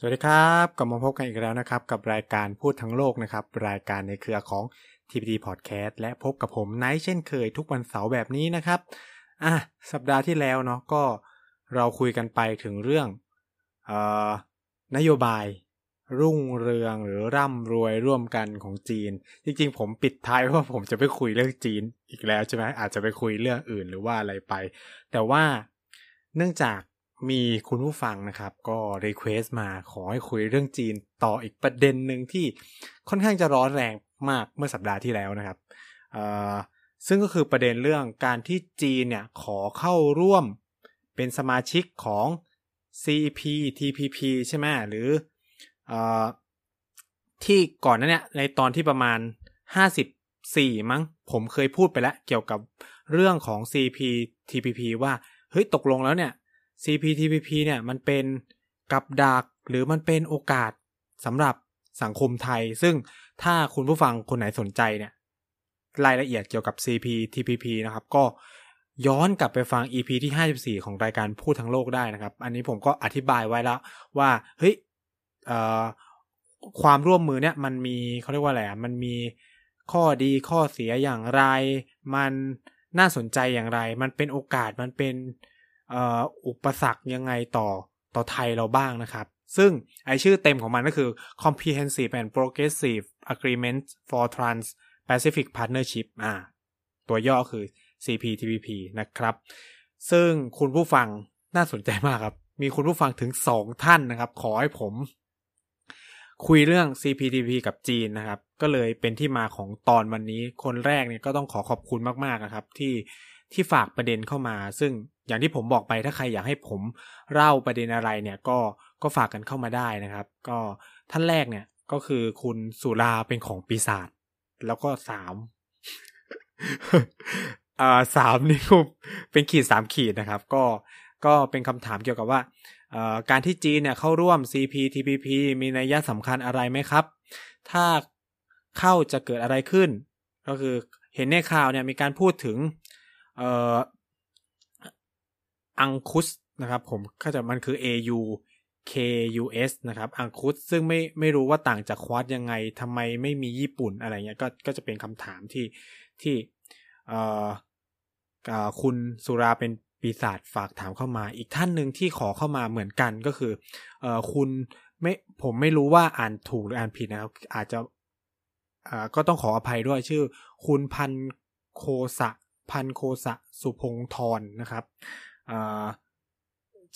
สวัสดีครับกลับมาพบกันอีกแล้วนะครับ กับรายการพูดทั้งโลกนะครับ รายการในเครือของ TPD Podcast และพบกับผมไนท์เช่นเคยทุกวันเสาร์แบบนี้นะครับอะสัปดาห์ที่แล้วเนาะก็เราคุยกันไปถึงเรื่องออนโยบาย รุ่งเรืองหรือร่ำรวยร่วมกันของจีน จริงๆ ผมปิดท้ายว่าผมจะไปคุยเรื่องจีนอีกแล้วใช่ไหมอาจจะไปคุยเรื่องอื่นหรือว่าอะไรไป แต่ว่าเนื่องจาก มีคุณผู้ฟังนะครับ ก็รีเควสมาขอให้คุยเรื่องจีนต่ออีกประเด็นหนึ่งที่ค่อนข้างจะร้อนแรงมากเมื่อสัปดาห์ที่แล้วนะครับซึ่งก็คือประเด็นเรื่องการที่จีนเนี่ยขอเข้าร่วมเป็นสมาชิกของ CPTPP ใช่ไหมหรืออที่ก่อนนั้นเนี่ยในตอนที่ประมาณ 54 มั้ง ผมเคยพูดไปแล้วเกี่ยวกับเรื่องของ CPTPP ว่าเฮ้ยตกลงแล้วเนี่ย CPTPP เนี่ยมันเป็นกับดักหรือมันเป็นโอกาสสำหรับสังคมไทย ซึ่งถ้าคุณผู้ฟังคนไหนสนใจเนี่ยรายละเอียดเกี่ยวกับ CPTPP นะครับ ก็ย้อนกลับไปฟัง EP ที่ 54 ของรายการพูดทั้งโลกได้นะครับ อันนี้ผมก็อธิบายไว้แล้วว่าเฮ้ยความร่วมมือเนี่ยมันมีเขาเรียกว่าอะไรอะมันมีข้อดีข้อเสียอย่างไร มันน่าสนใจอย่างไร มันเป็นโอกาสมันเป็น อุปสรรคยังไงต่อต่อไทยเราบ้างนะครับ ซึ่งไอชื่อเต็มของมันก็คือ Comprehensive and Progressive Agreement for Trans-Pacific Partnership อ่าตัวย่อคือ CPTPP นะครับ ซึ่งคุณผู้ฟังน่าสนใจมากครับ มีคุณผู้ฟังถึงสองท่านนะครับ ขอให้ผม คุยเรื่อง CPTPP กับจีนนะครับ ก็เลยเป็นที่มาของตอนวันนี้ คนแรกเนี่ยก็ต้องขอขอบคุณมาก ๆ นะครับ ที่ ที่ฝากประเด็นเข้ามา ซึ่งอย่างที่ผมบอกไปถ้าใครอยากให้ผมเล่าประเด็นอะไรเนี่ยก็ก็ฝากกันเข้ามาได้นะครับ ก็ท่านแรกเนี่ยก็คือคุณสุราเป็นของปีศาจแล้วก็สามอ่าสามนี่เป็นขีดสามขีดนะครับ ก็ก็เป็นคำถามเกี่ยวกับว่าการที่จีนเนี่ยเข้าร่วม CPTPP มีนัยสำคัญอะไรไหมครับ ถ้าเข้าจะเกิดอะไรขึ้น ก็คือเห็นในข่าวเนี่ยมีการพูดถึง เอ่ออังคุสนะครับผมเข้าใจมันคือ AU KUS นะครับอังคุสซึ่งไม่ไม่รู้ว่าต่างจากควอดยังไงทำไมไม่มีญี่ปุ่นอะไรเงี้ยก็ก็จะเป็นคำถามที่ที่เอ่อคุณสุราเป็นปีศาจฝากถามเข้ามา อีกท่านหนึ่งที่ขอเข้ามาเหมือนกันก็คือเอ่อคุณไม่ผมไม่รู้ว่าอ่านถูกหรืออ่านผิดนะครับ อาจจะอ่าก็ต้องขออภัยด้วยชื่อ คุณพันโคสะ พันโคสะสุพงทรนะครับ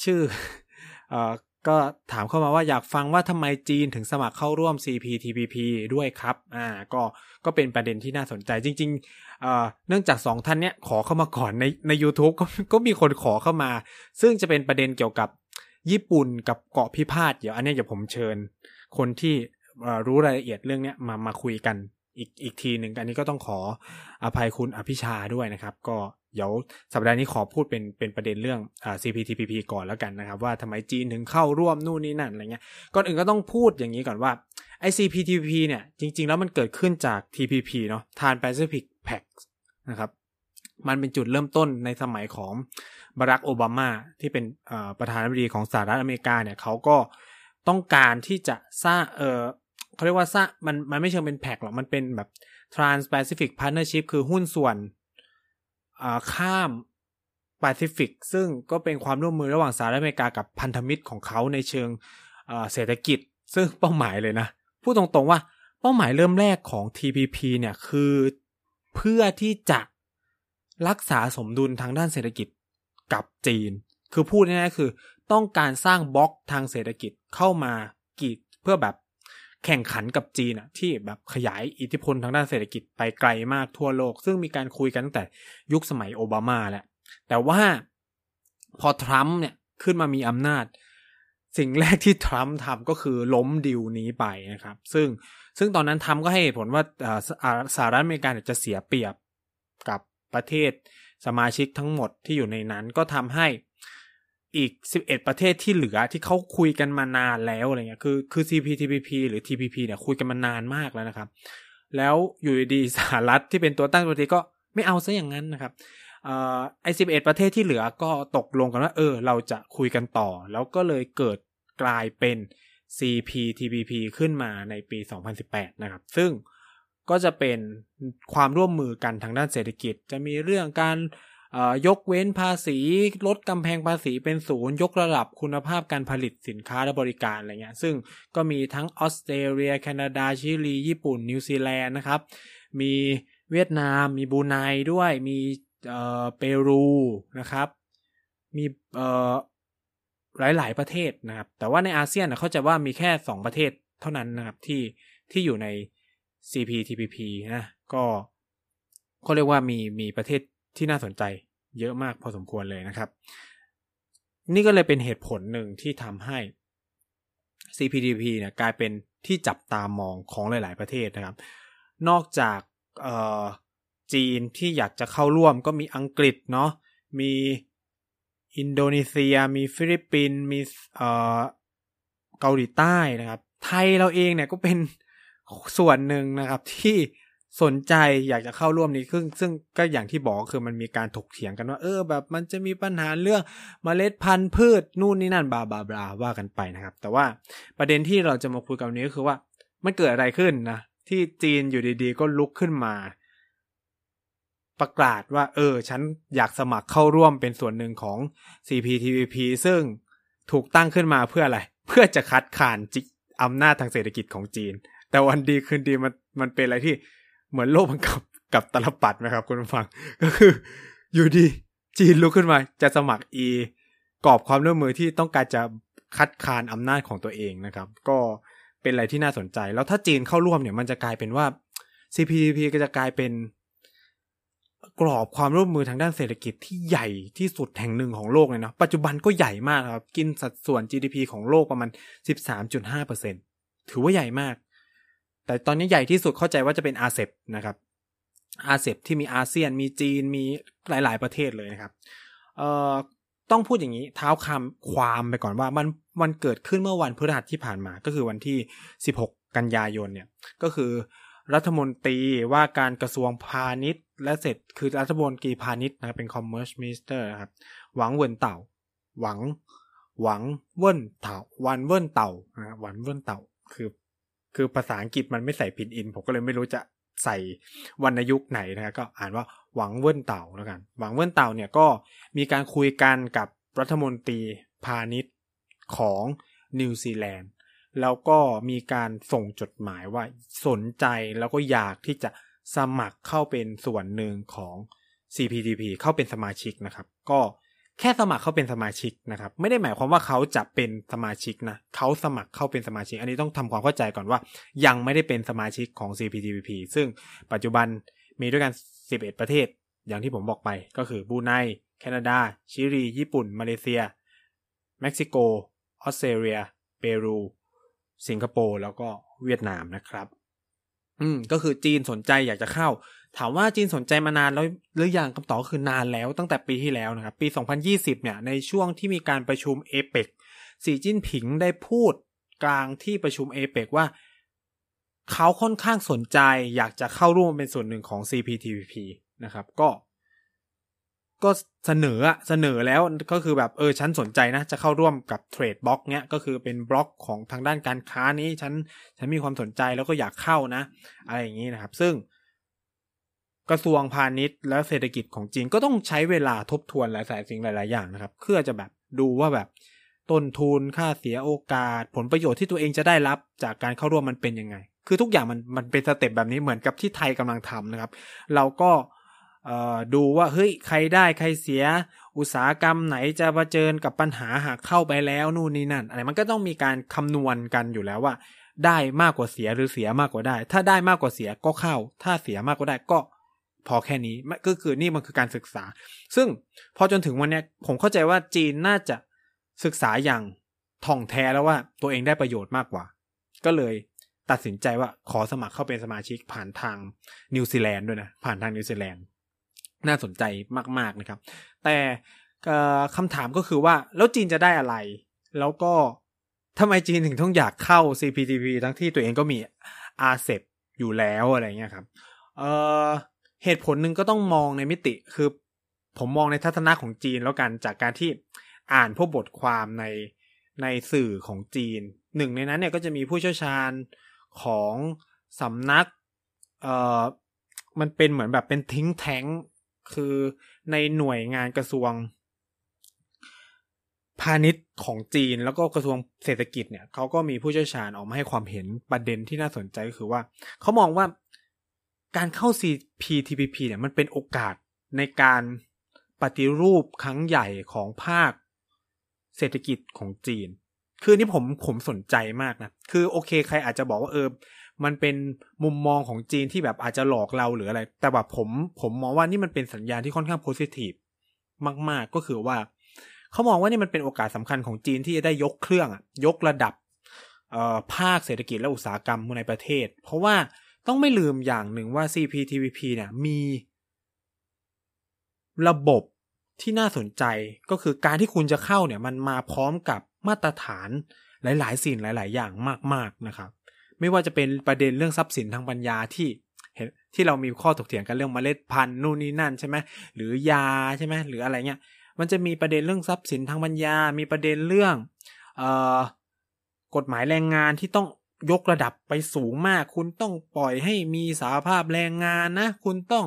ชื่ออก็ถามเข้ามาว่าอยากฟังว่าทำไมจีนถึงสมัครเข้าร่วม CPTPP ด้วยครับ อ่า ก็ ก็เป็นประเด็นที่น่าสนใจจริงๆ เนื่องจากสองท่านเนี้ยขอเข้ามาก่อนใน ใน u t u b e ก็ ก็มีคนขอเข้ามา ซึ่งจะเป็นประเด็นเกี่ยวกับญี่ปุ่นกับเกาะพิพาท เดี๋ยวอันนี้เดี๋ยวผมเชิญ คนที่รู้รายละเอียดเรื่องเนี้ยมา มาคุยกัน อีกอีกทีหนึ่งอันนี้ก็ต้องขออภัยคุณอภิชาด้วยนะครับ ก็เดี๋ยวสัปดาห์นี้ขอพูดเป็นเป็นประเด็นเรื่องอ่า CPTPP ก่อนแล้วกันนะครับ ว่าทำไมจีนถึงเข้าร่วมนู่นนี่นั่นอะไรเงี้ยก่อนอื่นก็ต้องพูดอย่างนี้ก่อนว่าไอ CPTPP เนี่ยจริง ๆ แล้วมันเกิดขึ้นจาก TPP เนาะ Trans Pacific Pact นะครับมันเป็นจุดเริ่มต้นในสมัยของบารักโอบามาที่เป็นประธานาธิบดีของสหรัฐอเมริกาเนี่ยเขาก็ต้องการที่จะสร้างเออ เขาเรียกว่าสร้างมันมันไม่เชิงเป็นแพ็กหรอก มันเป็นแบบ Trans Pacific Partnership คือหุ้นส่วนข้ามแปซิฟิกซึ่งก็เป็นความร่วมมือระหว่างสหรัฐอเมริกากับพันธมิตรของเขาในเชิงเศรษฐกิจ ซึ่งเป้าหมายเลยนะ พูดตรงๆว่าเป้าหมายเริ่มแรกของ TPP เนี่ยคือเพื่อที่จะรักษาสมดุลทางด้านเศรษฐกิจกับจีน คือพูดง่ายๆคือต้องการสร้างบล็อกทางเศรษฐกิจเข้ามากีดเพื่อแบบ แข่งขันกับจีนอะที่แบบขยายอิทธิพลทางด้านเศรษฐกิจไปไกลมากทั่วโลก ซึ่งมีการคุยกันตั้งแต่ยุคสมัยโอบามาแหละแต่ว่าพอทรัมป์เนี่ยขึ้นมามีอำนาจ สิ่งแรกที่ทรัมป์ทำก็คือล้มดิวนี้ไปนะครับ ซึ่งซึ่งตอนนั้นทรัมป์ก็ให้ผลว่าสหรัฐอเมริกาจะเสียเปรียบกับประเทศสมาชิกทั้งหมดที่อยู่ในนั้นก็ทำให้ อีก 11 ประเทศที่เหลือที่เขาคุยกันมานานแล้วอะไรเงี้ยคือคือ CPTPP หรือ TPP เนี่ยคุยกันมานานมากแล้วนะครับ แล้วอยู่ดีสหรัฐที่เป็นตัวตั้งตัวทีก็ไม่เอาซะอย่างนั้นนะครับไอ้สิบเอ็ดประเทศที่เหลือก็ตกลงกันว่า เออ เราจะคุยกันต่อ แล้วก็เลยเกิดกลายเป็น CPTPP ขึ้นมาในปี 2018 นะครับ ซึ่งก็จะเป็นความร่วมมือกันทางด้านเศรษฐกิจ จะมีเรื่องการ ยกเว้นภาษีลดกำแพงภาษีเป็นศูนย์ยกระดับคุณภาพการผลิตสินค้าและบริการอะไรเงี้ยซึ่งก็มีทั้งออสเตรเลีย แคนาดา ชิลี ญี่ปุ่น นิวซีแลนด์นะครับ มีเวียดนาม มีบูไนด้วย มีเปรูนะครับ มีหลายๆประเทศนะครับ แต่ว่าในอาเซียนเขาจะว่ามีแค่ 2 ประเทศเท่านั้นนะครับที่ที่อยู่ใน CPTPP นะ ก็เขาเรียกว่ามีมีประเทศ ที่น่าสนใจเยอะมากพอสมควรเลยนะครับ นี่ก็เลยเป็นเหตุผลหนึ่งที่ทำให้ CPTPP เนี่ยกลายเป็นที่จับตามองของหลาย ๆ ประเทศนะครับ นอกจากจีนที่อยากจะเข้าร่วมก็มีอังกฤษเนาะมีอินโดนีเซีย มีฟิลิปปินส์มีเกาหลีใต้นะครับ ไทยเราเองเนี่ยก็เป็นส่วนหนึ่งนะครับที่ สนใจอยากจะเข้าร่วมนี้ซึ่งซึ่งก็อย่างที่บอกคือมันมีการถกเถียงกันว่า เออแบบมันจะมีปัญหาเรื่องเมล็ดพันธุ์พืชนู่นนี่นั่นบาบาบาว่ากันไปนะครับ แต่ว่าประเด็นที่เราจะมาคุยกันนี้ก็คือว่ามันเกิดอะไรขึ้นนะที่จีนอยู่ดีๆ ก็ลุกขึ้นมา ประกาศว่า เออ ฉันอยากสมัครเข้าร่วมเป็นส่วนหนึ่งของ CPTPP ซึ่งถูกตั้งขึ้นมาเพื่ออะไร เพื่อจะคัดค้านอำนาจทางเศรษฐกิจของจีน แต่วันดีคืนดีมันมันเป็นอะไรที่ เหมือนโลกมันกับกับตลปัดนะครับคุณผู้ฟัง ก็คืออยู่ดีจีนลุกขึ้นมาจะสมัครอีกรอบความร่วมมือที่ต้องการจะคัดค้านอำนาจของตัวเองนะครับ ก็เป็นอะไรที่น่าสนใจ แล้วถ้าจีนเข้าร่วมเนี่ยมันจะกลายเป็นว่า CPTPP ก็จะกลายเป็น กรอบความร่วมมือทางด้านเศรษฐกิจที่ใหญ่ที่สุดแห่งหนึ่งของโลกเลยนะปัจจุบันก็ใหญ่มากครับ กินสัดส่วน GDP ของโลกประมาณ 13.5%ถือว่าใหญ่มาก แต่ตอนนี้ใหญ่ที่สุดเข้าใจว่าจะเป็นอาเซบนะครับอาเซบที่มีอาเซียนมีจีนมีหลาย ๆประเทศเลยนะครับเอ่อต้องพูดอย่างนี้เท้าคำความไปก่อนว่ามันมันเกิดขึ้นเมื่อวันพฤหัสที่ผ่านมาก็คือวันที่ 16 กันยายนเนี่ยก็คือ รัฐมนตรีว่าการกระทรวงพาณิชย์ เอ่อเสร็จคือรัฐมนตรีพาณิชย์นะครับเป็น commerce minister นะครับหวังเหวินเทา หวังหวังเหวินเทาหวังเหวินเทานะหวังเหวินเทาคือ คือภาษาอังกฤษมันไม่ใส่พินอิน ผมก็เลยไม่รู้จะใส่วรรณยุกต์ไหนนะ ก็อ่านว่าหวังเวิ้นเต่าแล้วกัน หวังเวิ้นเต่าเนี่ยก็มีการคุยกันกับรัฐมนตรีพาณิชย์ของนิวซีแลนด์ แล้วก็มีการส่งจดหมายว่าสนใจแล้วก็อยากที่จะสมัครเข้าเป็นส่วนหนึ่งของ CPTP เข้าเป็นสมาชิกนะครับ ก็ แค่สมัครเข้าเป็นสมาชิกนะครับ ไม่ได้หมายความว่าเขาจะเป็นสมาชิกนะเขาสมัครเข้าเป็นสมาชิก อันนี้ต้องทำความเข้าใจก่อนว่า ยังไม่ได้เป็นสมาชิกของ CPTPP ซึ่งปัจจุบันมีด้วยกัน 11 ประเทศ อย่างที่ผมบอกไปก็คือบูไนแคนาดา ชิลี ญี่ปุ่น มาเลเซีย เม็กซิโก ออสเตรเลีย เปรู สิงคโปร์ แล้วก็เวียดนามนะครับ อืม ก็คือจีนสนใจอยากจะเข้า ถามว่าจีนสนใจมานานแล้วหรืออยังคำตอบคือนานแล้วตั้งแต่ปีที่แล้วนะครับ ปี 2020 เนี่ยในช่วงที่มีการประชุมเอเปกสีจิ้นผิงได้พูดกลางที่ประชุมเอเปกว่า เขาค่อนข้างสนใจอยากจะเข้าร่วมเป็นส่วนหนึ่งของ CPTPP นะครับ ก็ ก็เสนอเสนอแล้วก็คือแบบเออฉันสนใจนะ จะเข้าร่วมกับเทรดบล็อกเนี้ยก็คือเป็นบล็อกของทางด้านการค้านี้ฉันฉันมีความสนใจแล้วก็อยากเข้านะ อะไรอย่างนี้นะครับ ซึ่ง กระทรวงพาณิชย์และเศรษฐกิจของจีนก็ต้องใช้เวลาทบทวนหลายสายสิ่งหลาย ๆ อย่างนะครับ เพื่อจะแบบดูว่าแบบ ต้นทุนค่าเสียโอกาส ผลประโยชน์ที่ตัวเองจะได้รับจากการเข้าร่วมมันเป็นยังไง คือทุกอย่างมันมันเป็นสเต็ปแบบนี้เหมือนกับที่ไทยกำลังทำนะครับ เราก็ดูว่าเฮ้ยใครได้ใครเสีย อุตสาหกรรมไหนจะมาเจอกับปัญหาหากเข้าไปแล้วนู่นนี่นั่น อะไรมันก็ต้องมีการคำนวณกันอยู่แล้วว่า ได้มากกว่าเสียหรือเสียมากกว่าได้ ถ้าได้มากกว่าเสียก็เข้า ถ้าเสียมากกว่าได้ก็ พอแค่นี้ก็คือนี่มันคือการศึกษา ซึ่งพอจนถึงวันนี้ผมเข้าใจว่าจีนน่าจะศึกษาอย่างท่องแท้แล้วว่าตัวเองได้ประโยชน์มากกว่า ก็เลยตัดสินใจว่าขอสมัครเข้าเป็นสมาชิกผ่านทางนิวซีแลนด์ด้วยนะ ผ่านทางนิวซีแลนด์น่าสนใจมาก ๆนะครับ แต่คำถามก็คือว่าแล้วจีนจะได้อะไร แล้วก็ทำไมจีนถึงต้องอยากเข้า CPTP ทั้งที่ตัวเองก็มีอาเซบอยู่แล้วอะไรเงี้ยครับ เออ เหตุผลหนึ่งก็ต้องมองในมิติคือ ผมมองในทัศนะของจีนแล้วกันจากการที่อ่านพวกบทความในในสื่อของจีน หนึ่งในนั้นเนี่ยก็จะมีผู้เชี่ยวชาญของสำนักเอ่อมันเป็นเหมือนแบบเป็นทิ้งแท้งคือในหน่วยงานกระทรวง พาณิชย์ของจีนแล้วก็กระทรวงเศรษฐกิจเนี่ยเขาก็มีผู้เชี่ยวชาญออกมาให้ความเห็นประเด็นที่น่าสนใจก็คือว่าเขามองว่า การเข้า CPTPP เนี่ยมันเป็นโอกาสในการปฏิรูปครั้งใหญ่ของภาคเศรษฐกิจของจีน คือนี่ผมผมสนใจมากนะ คือโอเคใครอาจจะบอกว่าเออ มันเป็นมุมมองของจีนที่แบบอาจจะหลอกเราหรืออะไร แต่แบบผมผมมองว่านี่มันเป็นสัญญาณที่ค่อนข้างโพซิทีฟมาก ๆ ก็คือว่า เขามองว่านี่มันเป็นโอกาสสำคัญของจีนที่จะได้ยกเครื่องอะยกระดับภาคเศรษฐกิจและอุตสาหกรรมในประเทศ เพราะว่า ต้องไม่ลืมอย่างหนึ่งว่า CPTPP เนี่ยมีระบบที่น่าสนใจก็คือการที่คุณจะเข้าเนี่ยมันมาพร้อมกับมาตรฐานหลาย ๆ สิ่งหลาย ๆ อย่างมาก ๆ นะครับ ไม่ว่าจะเป็นประเด็นเรื่องทรัพย์สินทางปัญญาที่เห็นที่เรามีข้อถกเถียงกันเรื่องเมล็ดพันธุ์นู่นนี่นั่นใช่ไหมหรือยาใช่ไหมหรืออะไรเงี้ยมันจะมีประเด็นเรื่องทรัพย์สินทางปัญญา มีประเด็นเรื่องเอ่อกฎหมายแรงงานที่ต้อง ยกระดับไปสูงมาก คุณต้องปล่อยให้มีสาภาพแรงงานนะ คุณต้อง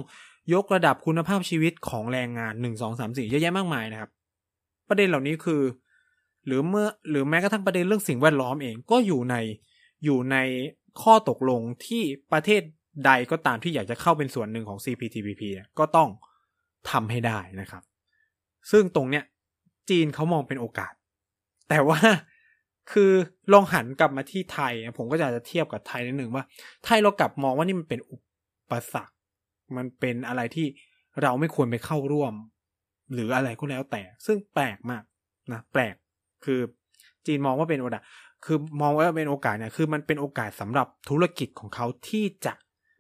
ยกระดับคุณภาพชีวิตของแรงงานหนึ่งสองสามสี่เยอะแยะมากมายนะครับ ประเด็นเหล่านี้คือ หรือเมื่อหรือแม้กระทั่งประเด็นเรื่องสิ่งแวดล้อมเองก็อยู่ในอยู่ในข้อตกลงที่ประเทศใดก็ตามที่อยากจะเข้าเป็นส่วนหนึ่งของ CPTPP ก็ต้องทำให้ได้นะครับ ซึ่งตรงเนี้ยจีนเขามองเป็นโอกาส แต่ว่า คือลองหันกลับมาที่ไทย ผมก็จะจะเทียบกับไทยนิดหนึ่งว่า ไทยเรากลับมองว่านี่มันเป็นอุปสรรค มันเป็นอะไรที่เราไม่ควรไปเข้าร่วม หรืออะไรก็แล้วแต่ ซึ่งแปลกมากนะแปลกคือจีนมองว่าเป็นโอกาสคือมองว่าเป็นโอกาสเนี่ยคือมันเป็นโอกาสสำหรับธุรกิจของเขาที่จะ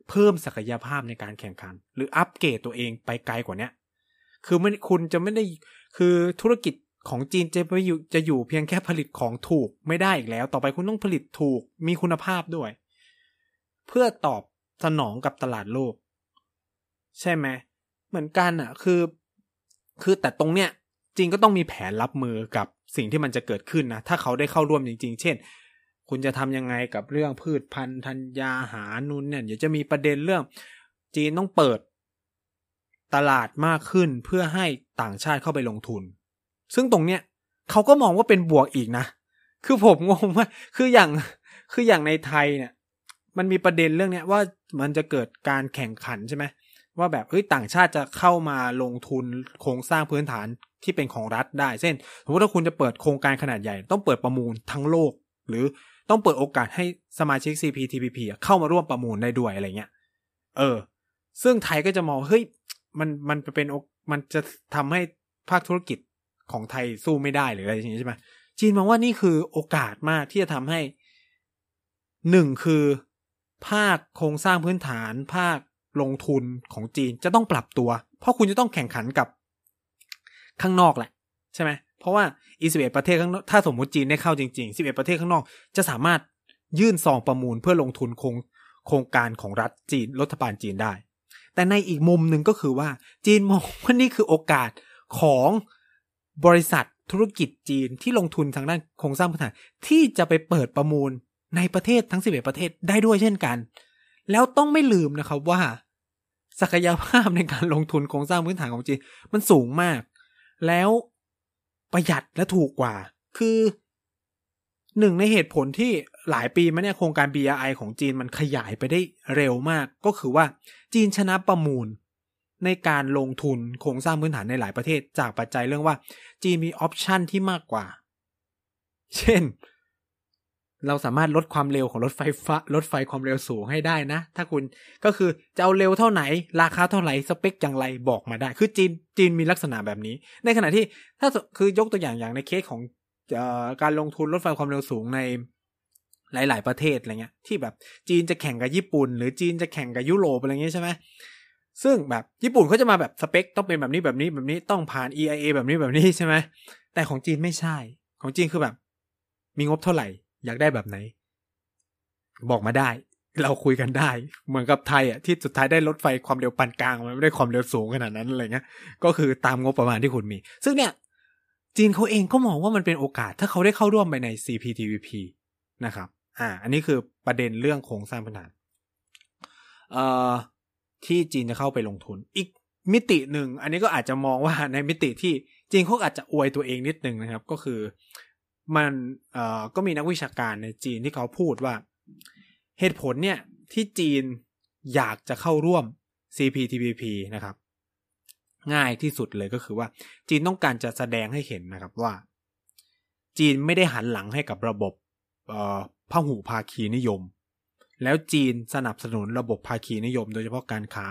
เพิ่มศักยภาพในการแข่งขัน หรืออัปเกรดตัวเองไปไกลกว่านี้คือไม่คุณจะไม่ได้คือธุรกิจ ของจีนจะไปอยู่จะอยู่เพียงแค่ผลิตของถูกไม่ได้อีกแล้ว ต่อไปคุณต้องผลิตถูกมีคุณภาพด้วย เพื่อตอบสนองกับตลาดโลก ใช่ไหมเหมือนกันอะ คือ คือแต่ตรงเนี้ยจีนก็ต้องมีแผนรับมือกับสิ่งที่มันจะเกิดขึ้นนะ ถ้าเขาได้เข้าร่วมจริง ๆ เช่น คุณจะทำยังไงกับเรื่องพืชพันธุ์ธัญญาหารนุนเนี่ยเดี๋ยวจะมีประเด็นเรื่อง จีนต้องเปิดตลาดมากขึ้นเพื่อให้ต่างชาติเข้าไปลงทุน ซึ่งตรงเนี้ยเขาก็มองว่าเป็นบวกอีกนะ คือผมงงว่าคืออย่างคืออย่างในไทยเนี่ย มันมีประเด็นเรื่องเนี้ยว่ามันจะเกิดการแข่งขันใช่ไหมว่าแบบเฮ้ยต่างชาติจะเข้ามาลงทุนโครงสร้างพื้นฐานที่เป็นของรัฐได้ เช่น สมมติถ้าคุณจะเปิดโครงการขนาดใหญ่ ต้องเปิดประมูลทั้งโลก หรือต้องเปิดโอกาสให้สมาชิก CPTPP เข้ามาร่วมประมูลได้ด้วยอะไรเงี้ย เออ ซึ่งไทยก็จะมองเฮ้ยมันมันเป็นมันจะทำให้ภาคธุรกิจ ของไทยสู้ไม่ได้หรืออะไรอย่างนี้ใช่ไหมจีนมองว่านี่คือโอกาสมากที่จะทำให้หนึ่งคือ ภาคโครงสร้างพื้นฐาน ภาคลงทุนของจีนจะต้องปรับตัว เพราะคุณจะต้องแข่งขันกับข้างนอกแหละ ใช่ไหมเพราะว่าอีสิบเอ็ดประเทศข้างนอกถ้าสมมติจีนได้เข้าจริงๆสิบเอ็ดประเทศข้างนอก จะสามารถยื่นซองประมูลเพื่อลงทุนโครงโครงการของรัฐจีนรัฐบาลจีนได้ แต่ในอีกมุมหนึ่งก็คือว่าจีนมองว่านี่คือโอกาสของ บริษัทธุรกิจจีนที่ลงทุนทางด้านโครงสร้างพื้นฐานที่จะไปเปิดประมูลในประเทศทั้งสิบเอ็ดประเทศได้ด้วยเช่นกัน แล้วต้องไม่ลืมนะครับว่า ศักยภาพในการลงทุนโครงสร้างพื้นฐานของจีนมันสูงมาก แล้วประหยัดและถูกกว่า คือหนึ่งในเหตุผลที่หลายปีมาเนี่ยโครงการ BRI ของจีนมันขยายไปได้เร็วมาก ก็คือว่าจีนชนะประมูล ในการลงทุนโครงสร้างพื้นฐานในหลายประเทศ จากปัจจัยเรื่องว่า จีนมีออปชันที่มากกว่า เช่น เราสามารถลดความเร็วของรถไฟฟ้ารถไฟความเร็วสูงให้ได้นะ ถ้าคุณก็คือจะเอาเร็วเท่าไหน ราคาเท่าไหร่สเปคอย่างไรบอกมาได้ คือจีนจีนมีลักษณะแบบนี้ ในขณะที่ถ้าคือยกตัวอย่างอย่างในเคสของอการลงทุนรถไฟความเร็วสูงในหลาย ๆ ประเทศอะไรเงี้ยที่แบบจีนจะแข่งกับญี่ปุ่น หรือจีนจะแข่งกับยุโรปอะไรเงี้ยใช่ไหม ซึ่งแบบญี่ปุ่นเขาจะมาแบบสเปคต้องเป็นแบบนี้แบบนี้แบบนี้ต้องผ่าน EIA แบบนี้แบบนี้ใช่ไหมแต่ของจีนไม่ใช่ ของจีนคือแบบ มีงบเท่าไหร่ อยากได้แบบไหน บอกมาได้ เราคุยกันได้ เหมือนกับไทยอะที่สุดท้ายได้รถไฟความเร็วปานกลางมันไม่ได้ความเร็วสูงขนาดนั้นอะไรเงี้ยก็คือตามงบประมาณที่คุณมี ซึ่งเนี่ย จีนเขาเองก็มองว่ามันเป็นโอกาส ถ้าเขาได้เข้าร่วมไปใน CPTPP นะครับ อ่า อันนี้คือประเด็นเรื่องโครงสร้างพื้นฐานเอ่อ ที่จีนจะเข้าไปลงทุน อีกมิติหนึ่ง อันนี้ก็อาจจะมองว่าในมิติที่จีนเขาอาจจะอวยตัวเองนิดนึงนะครับ ก็คือมันเอ่อก็มีนักวิชาการในจีนที่เขาพูดว่า เหตุผลเนี่ยที่จีนอยากจะเข้าร่วม CPTPP นะครับ ง่ายที่สุดเลยก็คือว่า จีนต้องการจะแสดงให้เห็นนะครับว่า จีนไม่ได้หันหลังให้กับระบบพหูภาคีนิยม แล้วจีนสนับสนุนระบบภาคีนิยม โดยเฉพาะการค้า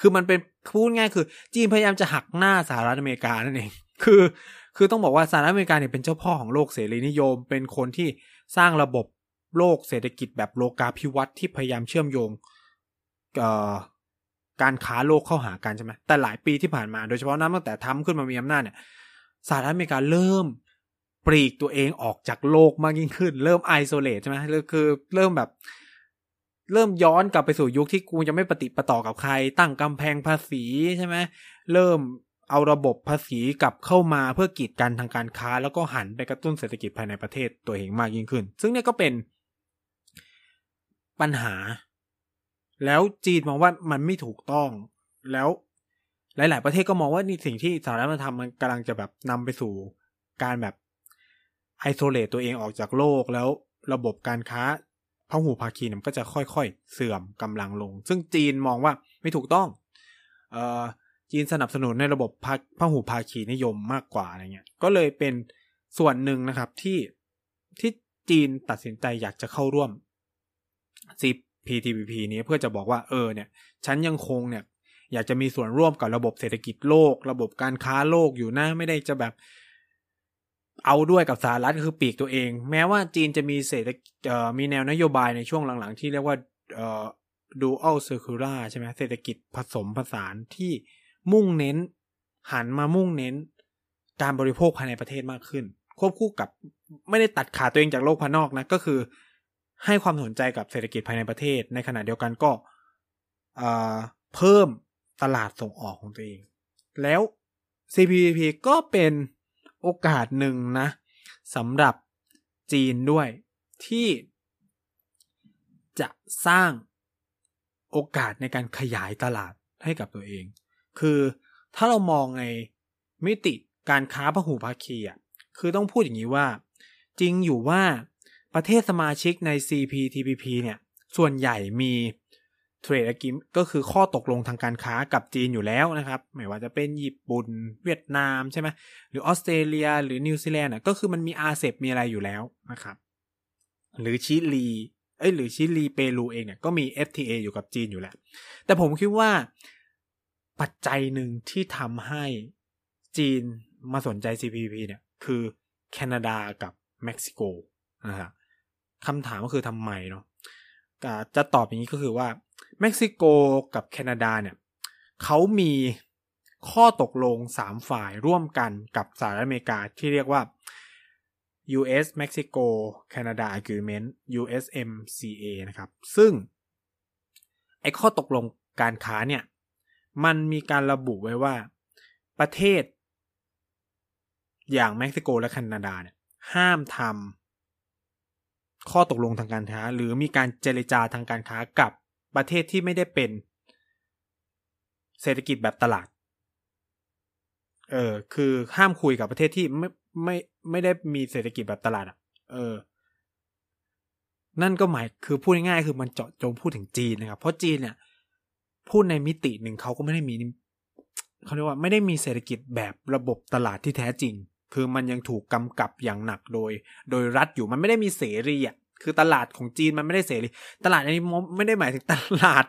คือมันเป็นพูดง่ายคือ จีนพยายามจะหักหน้าสหรัฐอเมริกานั่นเอง คือ คือต้องบอกว่าสหรัฐอเมริกาเนี่ยเป็นเจ้าพ่อของโลกเสรีนิยม เป็นคนที่สร้างระบบโลกเศรษฐกิจแบบโลกาภิวัตน์ที่พยายามเชื่อมโยงการค้าโลกเข้าหากันใช่ไหมแต่หลายปีที่ผ่านมาโดยเฉพาะนับตั้งแต่ทำขึ้นมามีอำนาจเนี่ยสหรัฐอเมริกาเริ่มปลีกตัวเองออกจากโลกมากยิ่งขึ้น เริ่มไอโซเลตใช่ไหมคือเริ่มแบบ เริ่มย้อนกลับไปสู่ยุคที่กูจะไม่ปฏิปต่อกับใคร ตั้งกำแพงภาษีใช่ไหมเริ่มเอาระบบภาษีกลับเข้ามาเพื่อกีดกันทางการค้า แล้วก็หันไปกระตุ้นเศรษฐกิจภายในประเทศตัวเองมากยิ่งขึ้น ซึ่งเนี่ยก็เป็นปัญหา แล้วจีนมองว่ามันไม่ถูกต้อง แล้วหลาย ๆ ประเทศก็มองว่านี่สิ่งที่สหรัฐมาทำมันกำลังจะแบบนำไปสู่การแบบไอโซเลตตัวเองออกจากโลกแล้วระบบการค้า พหูภาคีมันก็จะค่อยๆ เสื่อมกำลังลง ซึ่งจีนมองว่าไม่ถูกต้อง เอ่อจีนสนับสนุนในระบบพหูภาคีนิยมมากกว่าอะไรเงี้ย ก็เลยเป็นส่วนหนึ่งนะครับที่ที่จีนตัดสินใจอยากจะเข้าร่วม CPTPP นี้เพื่อจะบอกว่าเออเนี่ย ฉันยังคงเนี่ย อยากจะมีส่วนร่วมกับระบบเศรษฐกิจโลก ระบบการค้าโลกอยู่นะไม่ได้จะแบบ เอาด้วยกับสหรัฐคือปีกตัวเอง แม้ว่าจีนจะมีเศรษฐมีแนวนโยบายในช่วงหลังๆ ที่เรียกว่าเอ่อ dual circular ใช่ไหมเศรษฐกิจผสมผสานที่มุ่งเน้น หันมามุ่งเน้น การบริโภคภายในประเทศมากขึ้น ควบคู่กับไม่ได้ตัดขาตัวเองจากโลกภายนอกนะก็คือ ให้ความสนใจกับเศรษฐกิจภายในประเทศ ในขณะเดียวกันก็เพิ่มตลาดส่งออกของตัวเอง แล้ว CPTPP ก็เป็น โอกาสหนึ่งนะสำหรับจีนด้วยที่จะสร้างโอกาสในการขยายตลาดให้กับตัวเอง คือถ้าเรามองในมิติการค้าพหุภาคีอะคือต้องพูดอย่างนี้ว่า จริงอยู่ว่าประเทศสมาชิกใน CPTPP เนี่ย ส่วนใหญ่มี trade agreement ก็คือข้อตกลงทางการค้ากับจีนอยู่แล้วนะครับ ไม่ว่าจะเป็นญี่ปุ่นเวียดนามใช่ไหมหรือออสเตรเลียหรือนิวซีแลนด์ก็คือมันมี RCEP มีอะไรอยู่แล้วนะครับ หรือชิลีเอ้ยหรือชิลีเปรูเองเนี่ยก็มี FTA อยู่กับจีนอยู่แล้ว แต่ผมคิดว่าปัจจัยหนึ่งที่ทำให้จีนมาสนใจ CPP เนี่ยคือแคนาดากับเม็กซิโกนะครับคำถามก็คือทำไมเนาะจะตอบอย่างนี้ก็คือว่า เม็กซิโกกับแคนาดาเนี่ยเขามีข้อตกลงสามฝ่ายร่วมกันกับสหรัฐอเมริกาที่เรียกว่า U.S. Mexico Canada Agreement USMCA นะครับ ซึ่ง ไอ้ข้อตกลงการค้าเนี่ย มันมีการระบุไว้ว่าประเทศ อย่างเม็กซิโกและแคนาดาเนี่ยห้ามทำข้อตกลงทางการค้า หรือมีการเจรจาทางการค้ากับ ประเทศที่ไม่ได้เป็นเศรษฐกิจแบบตลาด เออ คือห้ามคุยกับประเทศที่ไม่ไม่ไม่ได้มีเศรษฐกิจแบบตลาดอะ เออ นั่นก็หมายคือพูดง่ายๆคือมันเจาะจงพูดถึงจีนนะครับ เพราะจีนเนี่ยพูดในมิติหนึ่งเขาก็ไม่ได้มีเขาเรียกว่าไม่ได้มีเศรษฐกิจแบบระบบตลาดที่แท้จริง คือมันยังถูกกำกับอย่างหนักโดย โดยรัฐอยู่มันไม่ได้มีเสรีอะ คือตลาดของจีนมันไม่ได้เสรี ตลาดอันนี้ไม่ได้หมายถึงตลาด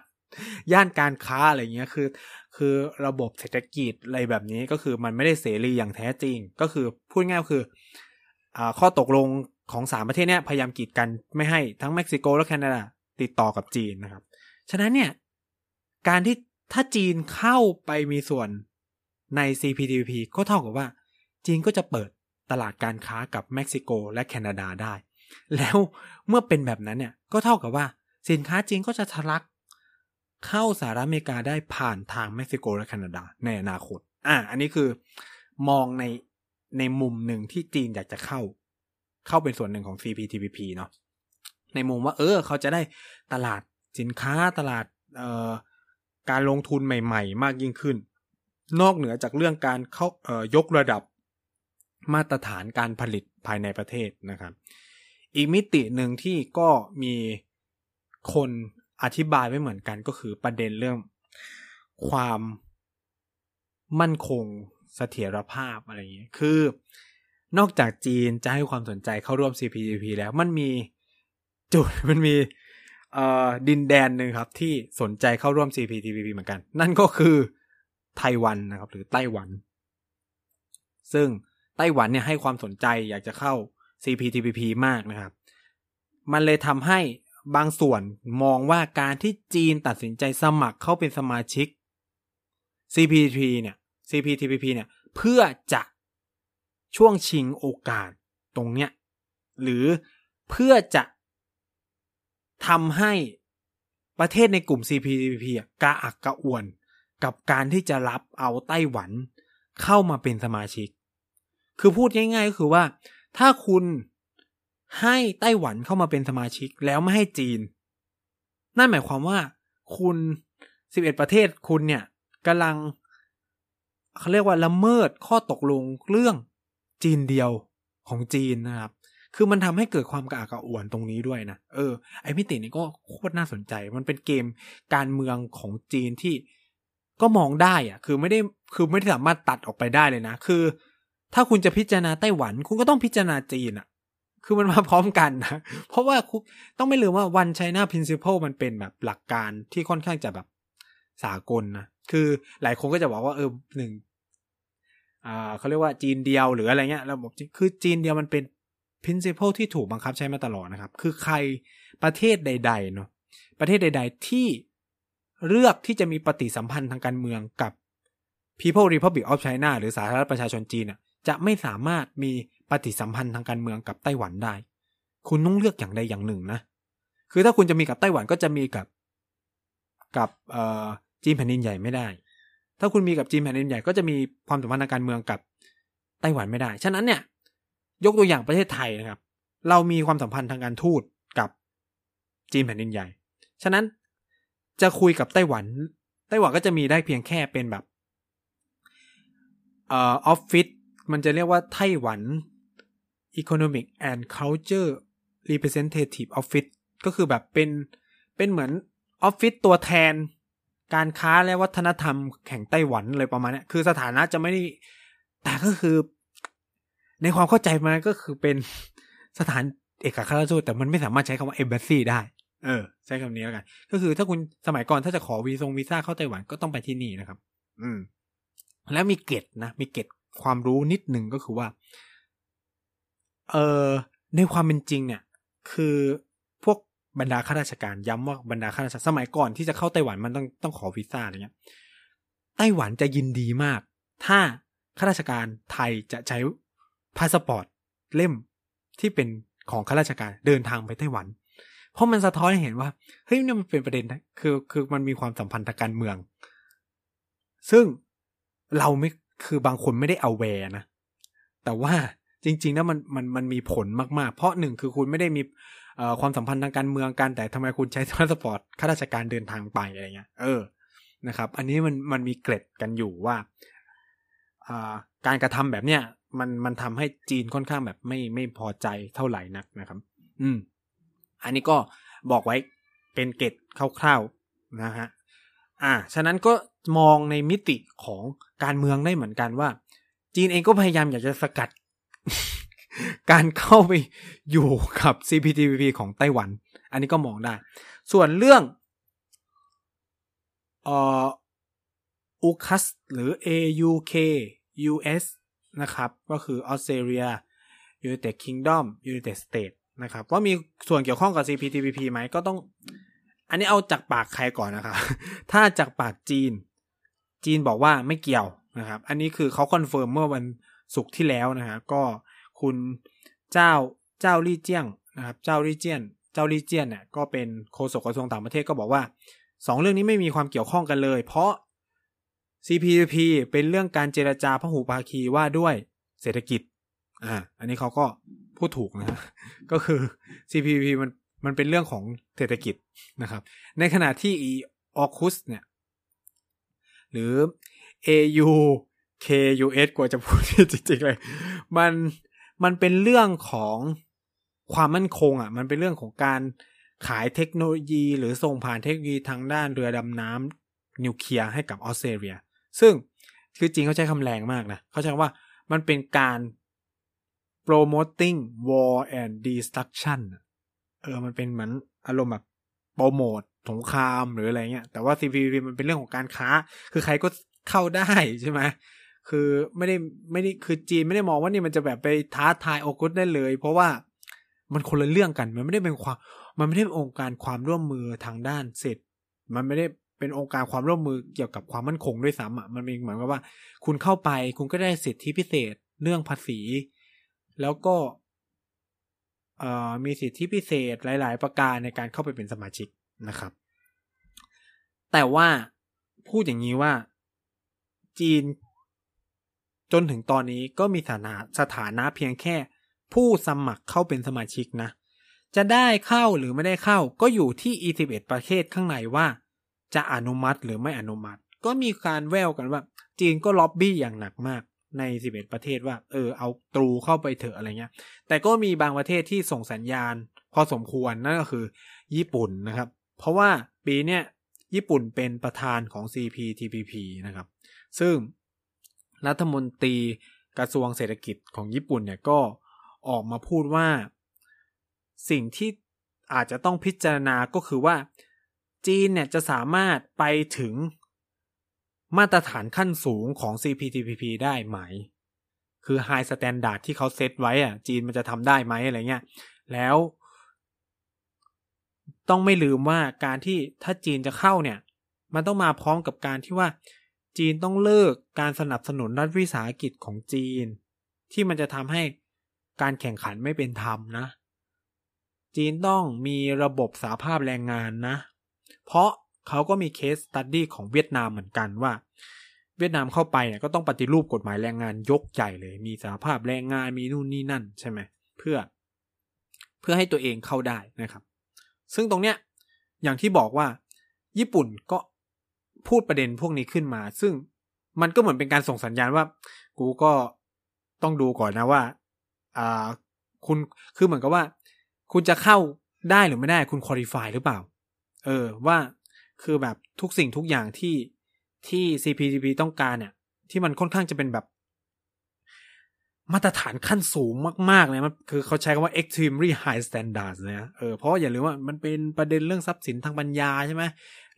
ย่านการค้าอะไรเงี้ยคือ คือระบบเศรษฐกิจอะไรแบบนี้ก็คือมันไม่ได้เสรีอย่างแท้จริง ก็คือพูดง่ายคืออข้อตกลงของสามประเทศเนี้ยพยายามกีดกันไม่ให้ทั้งเม็กซิโกและแคนาดาติดต่อกับจีนนะครับ ฉะนั้นเนี่ย การที่ถ้าจีนเข้าไปมีส่วนใน CPTPP ก็เท่ากับว่า จีนก็จะเปิดตลาดการค้ากับเม็กซิโกและแคนาดาได้ แล้วเมื่อเป็นแบบนั้นเนี่ยก็เท่ากับว่าสินค้าจีนก็จะทะลักเข้าสหรัฐอเมริกาได้ผ่านทางเม็กซิโกและแคนาดาในอนาคต อ่า อันนี้คือมองในในมุมหนึ่งที่จีนอยากจะเข้า เข้าเป็นส่วนหนึ่งของ CPTPP เนาะในมุมว่า เออ เขาจะได้ตลาดสินค้าตลาดเอ่อการลงทุนใหม่ ๆ มากยิ่งขึ้น นอกเหนือจากเรื่องการเข้าเอ่อยกระดับมาตรฐานการผลิตภายในประเทศนะครับ อีกมิติหนึ่งที่ก็มีคนอธิบายไม่เหมือนกันก็คือประเด็นเรื่องความมั่นคงเสถียรภาพอะไรอย่างเงี้ย คือนอกจากจีนจะให้ความสนใจเข้าร่วม CPTPP แล้วมันมีจุดมันมีดินแดนหนึ่งครับ ที่สนใจเข้าร่วม CPTPP เหมือนกัน นั่นก็คือไต้หวันนะครับ หรือไต้หวัน ซึ่งไต้หวันเนี่ยให้ความสนใจอยากจะเข้า CPTPP มากนะครับ มันเลยทำให้บางส่วนมองว่าการที่จีนตัดสินใจสมัครเข้าเป็นสมาชิก CPTPP เนี่ย CPTPP เนี่ย เพื่อจะช่วงชิงโอกาสตรงเนี้ย หรือเพื่อจะทำให้ประเทศในกลุ่ม CPTPP กระอักกระอ่วนกับการที่จะรับเอาไต้หวันเข้ามาเป็นสมาชิก คือพูดง่ายๆก็คือว่า ถ้าคุณให้ไต้หวันเข้ามาเป็นสมาชิกแล้วไม่ให้จีน นั่นหมายความว่าคุณสิบเอ็ดประเทศคุณเนี่ยกำลังเขาเรียกว่าละเมิดข้อตกลงเรื่องจีนเดียวของจีนนะครับ คือมันทำให้เกิดความกระอักกระอ่วนตรงนี้ด้วยนะ เออ ไอมิตินี้ก็โคตรน่าสนใจ มันเป็นเกมการเมืองของจีนที่ก็มองได้อะคือไม่ได้ คือไม่ได้สามารถตัดออกไปได้เลยนะ คือ ถ้าคุณจะพิจารณาไต้หวัน คุณก็ต้องพิจารณาจีนอะคือมันมาพร้อมกันนะ เพราะว่าต้องไม่ลืมว่าวันไชน่าพินซิเพลมันเป็นแบบหลักการที่ค่อนข้างจะแบบสากลนะ คือหลายคนก็จะบอกว่าเออหนึ่งอ่าเขาเรียกว่าจีนเดียวหรืออะไรเงี้ยระบบคือจีนเดียวมันเป็น principle ที่ถูกบังคับใช้มาตลอดนะครับ คือใครประเทศใดๆเนาะประเทศใด ๆ ที่เลือกที่จะมีปฏิสัมพันธ์ทางการเมืองกับ People Republic of China หรือสาธารณรัฐประชาชนจีนอะ จะไม่สามารถมีปฏิสัมพันธ์ทางการเมืองกับไต้หวันได้ คุณต้องเลือกอย่างใดอย่างหนึ่งนะ คือถ้าคุณจะมีกับไต้หวันก็จะมีกับกับจีนแผ่นดินใหญ่ไม่ได้ ถ้าคุณมีกับจีนแผ่นดินใหญ่ก็จะมีความสัมพันธ์ทางการเมืองกับไต้หวันไม่ได้ ฉะนั้นเนี่ย ยกตัวอย่างประเทศไทยนะครับ เรามีความสัมพันธ์ทางการทูตกับจีนแผ่นดินใหญ่ ฉะนั้นจะคุยกับไต้หวัน ไต้หวันก็จะมีได้เพียงแค่เป็นแบบออฟฟิศ มันจะเรียกว่าไต้หวัน Economic and Culture Representative Office ก็คือแบบเป็นเป็นเหมือนออฟฟิศตัวแทน การค้าและวัฒนธรรมแข่งไต้หวันเลยประมาณนี้คือสถานะจะไม่ได้แต่ก็คือ ในความเข้าใจมันก็คือเป็นสถานเอกอัครราชทูตแต่มันไม่สามารถใช้คำว่า embassy ได้ เออ ใช้คำนี้แล้วกัน ก็คือถ้าคุณสมัยก่อนถ้าจะขอวีซงวีซ่าเข้าไต้หวันก็ต้องไปที่นี่นะครับ อืม แล้วมีเกตนะ มีเกต ความรู้นิดหนึ่งก็คือว่า เออในความเป็นจริงเนี่ย คือพวกบรรดาข้าราชการย้ำว่าบรรดาข้าราชการสมัยก่อนที่จะเข้าไต้หวันมันต้องต้องขอวีซ่าอะไรเงี้ยไต้หวันจะยินดีมาก ถ้าข้าราชการไทยจะใช้พาสปอร์ตเล่มที่เป็นของข้าราชการเดินทางไปไต้หวัน เพราะมันสะท้อนให้เห็นว่าเฮ้ยนี่มันเป็นประเด็นนะคือคือมันมีความสัมพันธ์ทางการเมือง ซึ่งเราไม่ คือบางคนไม่ได้ aware นะ แต่ว่าจริงๆนะมันมันมันมีผลมากๆ เพราะหนึ่งคือคุณไม่ได้มีความสัมพันธ์ทางการเมืองกัน แต่ทำไมคุณใช้พาสปอร์ตข้าราชการเดินทางไปอะไรเงี้ย เออ นะครับ อันนี้มันมันมีเกร็ดกันอยู่ว่าการกระทำแบบเนี้ยมันมันทำให้จีนค่อนข้างแบบไม่ไม่พอใจเท่าไหร่นักนะครับ อืม อันนี้ก็บอกไว้เป็นเกร็ดคร่าวๆนะฮะ อ่า ฉะนั้นก็มองในมิติของ การเมืองได้เหมือนกันว่า จีนเองก็พยายามอยากจะสกัด การเข้าไปอยู่กับ CPTPP ของไต้หวัน อันนี้ก็มองได้ ส่วนเรื่องอุคัสหรือ AUK US นะครับ ก็คือออสเตรเลีย United Kingdom United States นะครับว่ามีส่วนเกี่ยวข้องกับ CPTPP ไหมก็ต้อง อันนี้เอาจากปากใครก่อนนะครับ ถ้าจากปากจีน จีนบอกว่าไม่เกี่ยวนะครับ อันนี้คือเขา confirm เมื่อวันศุกร์ที่แล้วนะฮะก็คุณจ้าวจ้าวลี่เจียน นะครับจ้าวลี่เจียน จ้าวลี่เจียนเนี่ยก็เป็นโฆษกกระทรวงต่างประเทศก็บอกว่าสองเรื่องนี้ไม่มีความเกี่ยวข้องกันเลย เพราะ CPTPP เป็นเรื่องการเจรจาพหุภาคีว่าด้วยเศรษฐกิจอ่าอันนี้เขาก็พูดถูกนะ ก็คือ CPTP มันมันเป็นเรื่องของเศรษฐกิจนะครับ ในขณะที่ AUKUS เนี่ย หรือ AU KUS กว่าจะพูดจริงๆเลย มันมันเป็นเรื่องของความมั่นคงอะ มันเป็นเรื่องของการขายเทคโนโลยีหรือส่งผ่านเทคโนโลยีทางด้านเรือดำน้ำนิวเคลียร์ให้กับออสเตรเลีย ซึ่งคือจริงเขาใช้คำแรงมากนะเขาใช้คำว่ามันเป็นการ promoting war and destruction เออ มันเป็นเหมือนอารมณ์แบบโปรโมท สงครามหรืออะไรเงี้ย แต่ว่า CPTPP มันเป็นเรื่องของการค้า คือใครก็เข้าได้ใช่ไหมคือไม่ได้ไม่ได้คือจีนไม่ได้มองว่านี่มันจะแบบไปท้าทายโอกุสได้เลย เพราะว่ามันคนละเรื่องกันมันไม่ได้เป็นความ มันไม่ได้เป็นองค์การความร่วมมือทางด้านเศรษฐมันไม่ได้เป็นองค์การความร่วมมือเกี่ยวกับความมั่นคงด้วยซ้ำอะมันเป็นเหมือนกับว่า คุณเข้าไปคุณก็ได้สิทธิพิเศษเรื่องภาษี แล้วก็มีสิทธิพิเศษหลาย ๆ ประการในการเข้าไปเป็นสมาชิก นะครับ แต่ว่าพูดอย่างนี้ว่าจีน จนถึงตอนนี้ก็มีสถานะสถานะเพียงแค่ ผู้สมัครเข้าเป็นสมาชิกนะ จะได้เข้าหรือไม่ได้เข้า ก็อยู่ที่ E11 ประเทศข้างในว่า จะอนุมัติหรือไม่อนุมัติ ก็มีการแววกันว่า จีนก็ล็อบบี้อย่างหนักมากใน 11 ประเทศว่า เออ เอาตรูเข้าไปเถอะอะไรเงี้ย แต่ก็มีบางประเทศที่ส่งสัญญาณ พอสมควรนั่นก็คือ ญี่ปุ่นนะครับ เพราะว่าปีเนี้ยญี่ปุ่นเป็นประธานของ CPTPP นะครับ ซึ่งรัฐมนตรีกระทรวงเศรษฐกิจของญี่ปุ่นเนี่ยก็ออกมาพูดว่า สิ่งที่อาจจะต้องพิจารณาก็คือว่า จีนเนี่ยจะสามารถไปถึงมาตรฐานขั้นสูงของ CPTPP ได้ไหม คือ High Standard ที่เขาเซตไว้อะจีนมันจะทำได้ไหมอะไรเงี้ย แล้ว ต้องไม่ลืมว่าการที่ถ้าจีนจะเข้าเนี่ย มันต้องมาพร้อมกับการที่ว่า จีนต้องเลิกการสนับสนุนรัฐวิสาหกิจของจีน ที่มันจะทำให้การแข่งขันไม่เป็นธรรมนะ จีนต้องมีระบบสาภาพแรงงานนะ เพราะเขาก็มีเคสตัดดี้ของเวียดนามเหมือนกันว่า เวียดนามเข้าไปเนี่ยก็ต้องปฏิรูปกฎหมายแรงงานยกใหญ่เลย มีสาภาพแรงงานมีนู่นนี่นั่นใช่ไหมเพื่อ เพื่อให้ตัวเองเข้าได้นะครับ ซึ่งตรงเนี้ยอย่างที่บอกว่าญี่ปุ่นก็พูดประเด็นพวกนี้ขึ้นมา ซึ่งมันก็เหมือนเป็นการส่งสัญญาณว่า กูก็ต้องดูก่อนนะว่า อ่า คุณคือเหมือนกับว่า คุณจะเข้าได้หรือไม่ได้ คุณคุริฟายหรือเปล่า เออ ว่าคือแบบทุกสิ่งทุกอย่างที่ที่ CPTP ต้องการเนี่ย ที่มันค่อนข้างจะเป็นแบบ มาตรฐานขั้นสูงมากๆเลยมันคือเขาใช้คำว่า extremely high standards นะเออเพราะอย่าลืมว่ามันเป็นประเด็นเรื่องทรัพย์สินทางปัญญาใช่ไหม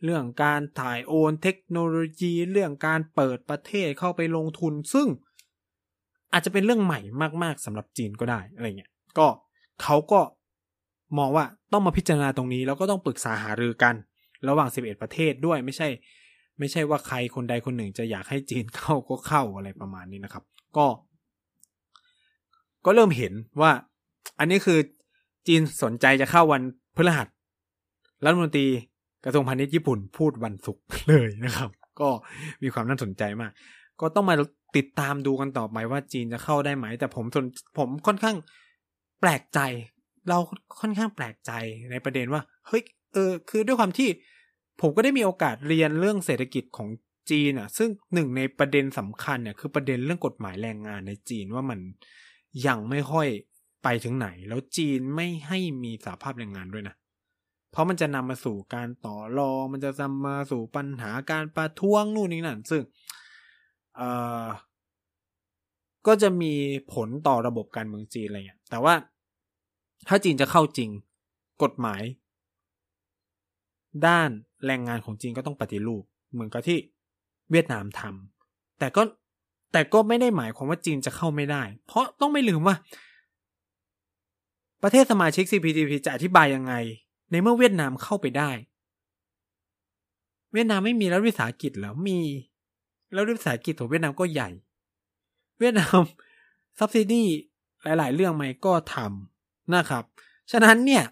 เรื่องการถ่ายโอนเทคโนโลยี เรื่องการเปิดประเทศเข้าไปลงทุน ซึ่งอาจจะเป็นเรื่องใหม่มากๆสำหรับจีนก็ได้อะไรเงี้ยก็เขาก็มองว่าต้องมาพิจารณาตรงนี้ แล้วก็ต้องปรึกษาหารือกัน ระหว่าง 11 ประเทศด้วยไม่ใช่ ไม่ใช่ว่าใครคนใดคนหนึ่งจะอยากให้จีนเข้าก็เข้าอะไรประมาณนี้นะครับ ก็ ก็เริ่มเห็นว่า อันนี้คือจีนสนใจจะเข้าวันพฤหัสรัฐมนตรีกระทรวงพาณิชย์ญี่ปุ่นพูดวันศุกร์เลยนะครับ ก็มีความน่าสนใจมาก ก็ต้องมาติดตามดูกันต่อไปว่าจีนจะเข้าได้ไหม แต่ผมสนผมค่อนข้างแปลกใจ เราค่อนข้างแปลกใจในประเด็นว่า เฮ้ยเออ คือด้วยความที่ผมก็ได้มีโอกาสเรียนเรื่องเศรษฐกิจของจีนอะ ซึ่งหนึ่งในประเด็นสำคัญเนี่ยคือประเด็นเรื่องกฎหมายแรงงานในจีนว่ามัน ยังไม่ค่อยไปถึงไหน แล้วจีนไม่ให้มีสาภาพแรงงานด้วยนะ เพราะมันจะนำมาสู่การต่อรอง มันจะนำมาสู่ปัญหาการประท้วงนู่นนี่นั่น ซึ่งเอ่อก็จะมีผลต่อระบบการเมืองจีนอะไรเงี้ย แต่ว่าถ้าจีนจะเข้าจริงกฎหมาย ด้านแรงงานของจีนก็ต้องปฏิรูป เหมือนกับที่เวียดนามทำแต่ก็ แต่ก็ไม่ได้หมายความว่าจีนจะเข้าไม่ได้ เพราะต้องไม่ลืมว่า ประเทศสมาชิก CPTPP จะอธิบายยังไง ในเมื่อเวียดนามเข้าไปได้ เวียดนามไม่มีรัฐวิสาหกิจแล้วมีแล้วรัฐวิสาหกิจของเวียดนามก็ใหญ่ เวียดนามซับซิดีหลาย ๆ เรื่องไหมก็ทำนะครับ ฉะนั้นเนี่ย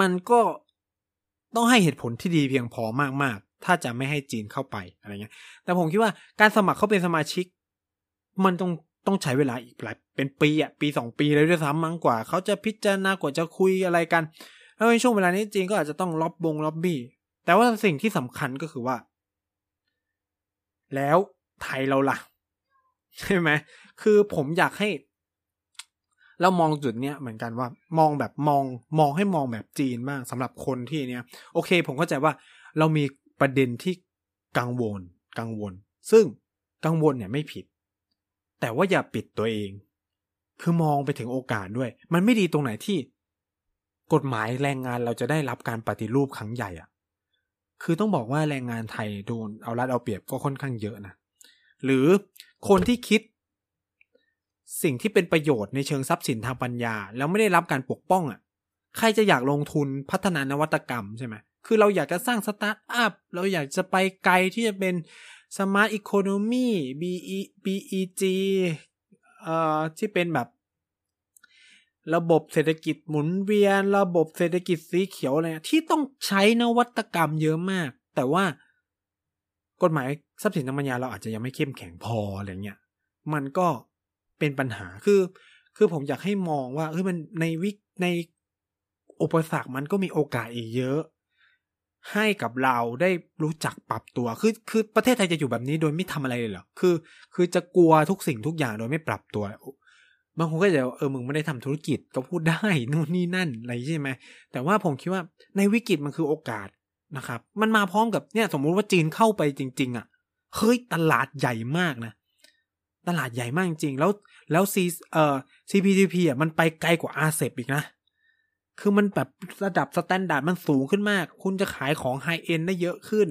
มันก็ต้องให้เหตุผลที่ดีเพียงพอมากๆ ถ้าจะไม่ให้จีนเข้าไปอะไรเงี้ย แต่ผมคิดว่าการสมัครเข้าเป็นสมาชิก มันต้องต้องใช้เวลาอีกหลายเป็นปีอะปีสองปีเลยด้วยซ้ำมั้งกว่า เขาจะพิจารณากว่าจะคุยอะไรกัน แล้วในช่วงเวลานี้จีนก็อาจจะต้องล็อบบงล็อบบี้ แต่ว่าสิ่งที่สำคัญก็คือว่า แล้วไทยเราล่ะ ใช่ไหมคือผมอยากให้เรามองจุดเนี้ยเหมือนกันว่ามองแบบมองมองให้มองแบบจีนบ้างสำหรับคนที่เนี้ยโอเค ผมเข้าใจว่าเรามี ประเด็นที่กังวล กังวล ซึ่งกังวลเนี่ยไม่ผิด แต่ว่าอย่าปิดตัวเอง คือมองไปถึงโอกาสด้วย มันไม่ดีตรงไหนที่ กฎหมายแรงงานเราจะได้รับการปฏิรูปครั้งใหญ่อะคือต้องบอกว่าแรงงานไทยโดนเอารัดเอาเปรียบก็ค่อนข้างเยอะนะ หรือคนที่คิด สิ่งที่เป็นประโยชน์ในเชิงทรัพย์สินทางปัญญา แล้วไม่ได้รับการปกป้องอะ ใครจะอยากลงทุนพัฒนานวัตกรรมใช่ไหม คือเราอยากจะสร้างสตาร์ทอัพ เราอยากจะไปไกลที่จะเป็น smart economy BC BCG เอ่อที่เป็นแบบ ระบบเศรษฐกิจหมุนเวียน ระบบเศรษฐกิจสีเขียวอะไรที่ต้องใช้นวัตกรรมเยอะมาก แต่ว่ากฎหมายทรัพย์สินทางปัญญาเราอาจจะยังไม่เข้มแข็งพออะไรเงี้ยมันก็เป็นปัญหาคือ คือผมอยากให้มองว่าเฮ้ยมันในวิในอุปสรรคมันก็มีโอกาสอีกเยอะ ให้กับเราได้รู้จักปรับตัว คือคือประเทศไทยจะอยู่แบบนี้โดยไม่ทำอะไรเลยเหรอ คือ คือจะกลัวทุกสิ่งทุกอย่างโดยไม่ปรับตัว บางคนก็จะเออมึงไม่ได้ทำธุรกิจก็พูดได้นู่นนี่นั่นอะไรใช่ไหม แต่ว่าผมคิดว่าในวิกฤตมันคือโอกาสนะครับ มันมาพร้อมกับเนี่ยสมมุติว่าจีนเข้าไปจริง ๆอะ เฮ้ยตลาดใหญ่มากนะ ตลาดใหญ่มากจริงๆแล้วแล้วซีเอ่อ CPTP อะมันไปไกลกว่า RCEP อีกนะ คือมันแบบระดับ standard มันสูงขึ้นมาก คุณจะขายของ high-end ได้เยอะขึ้น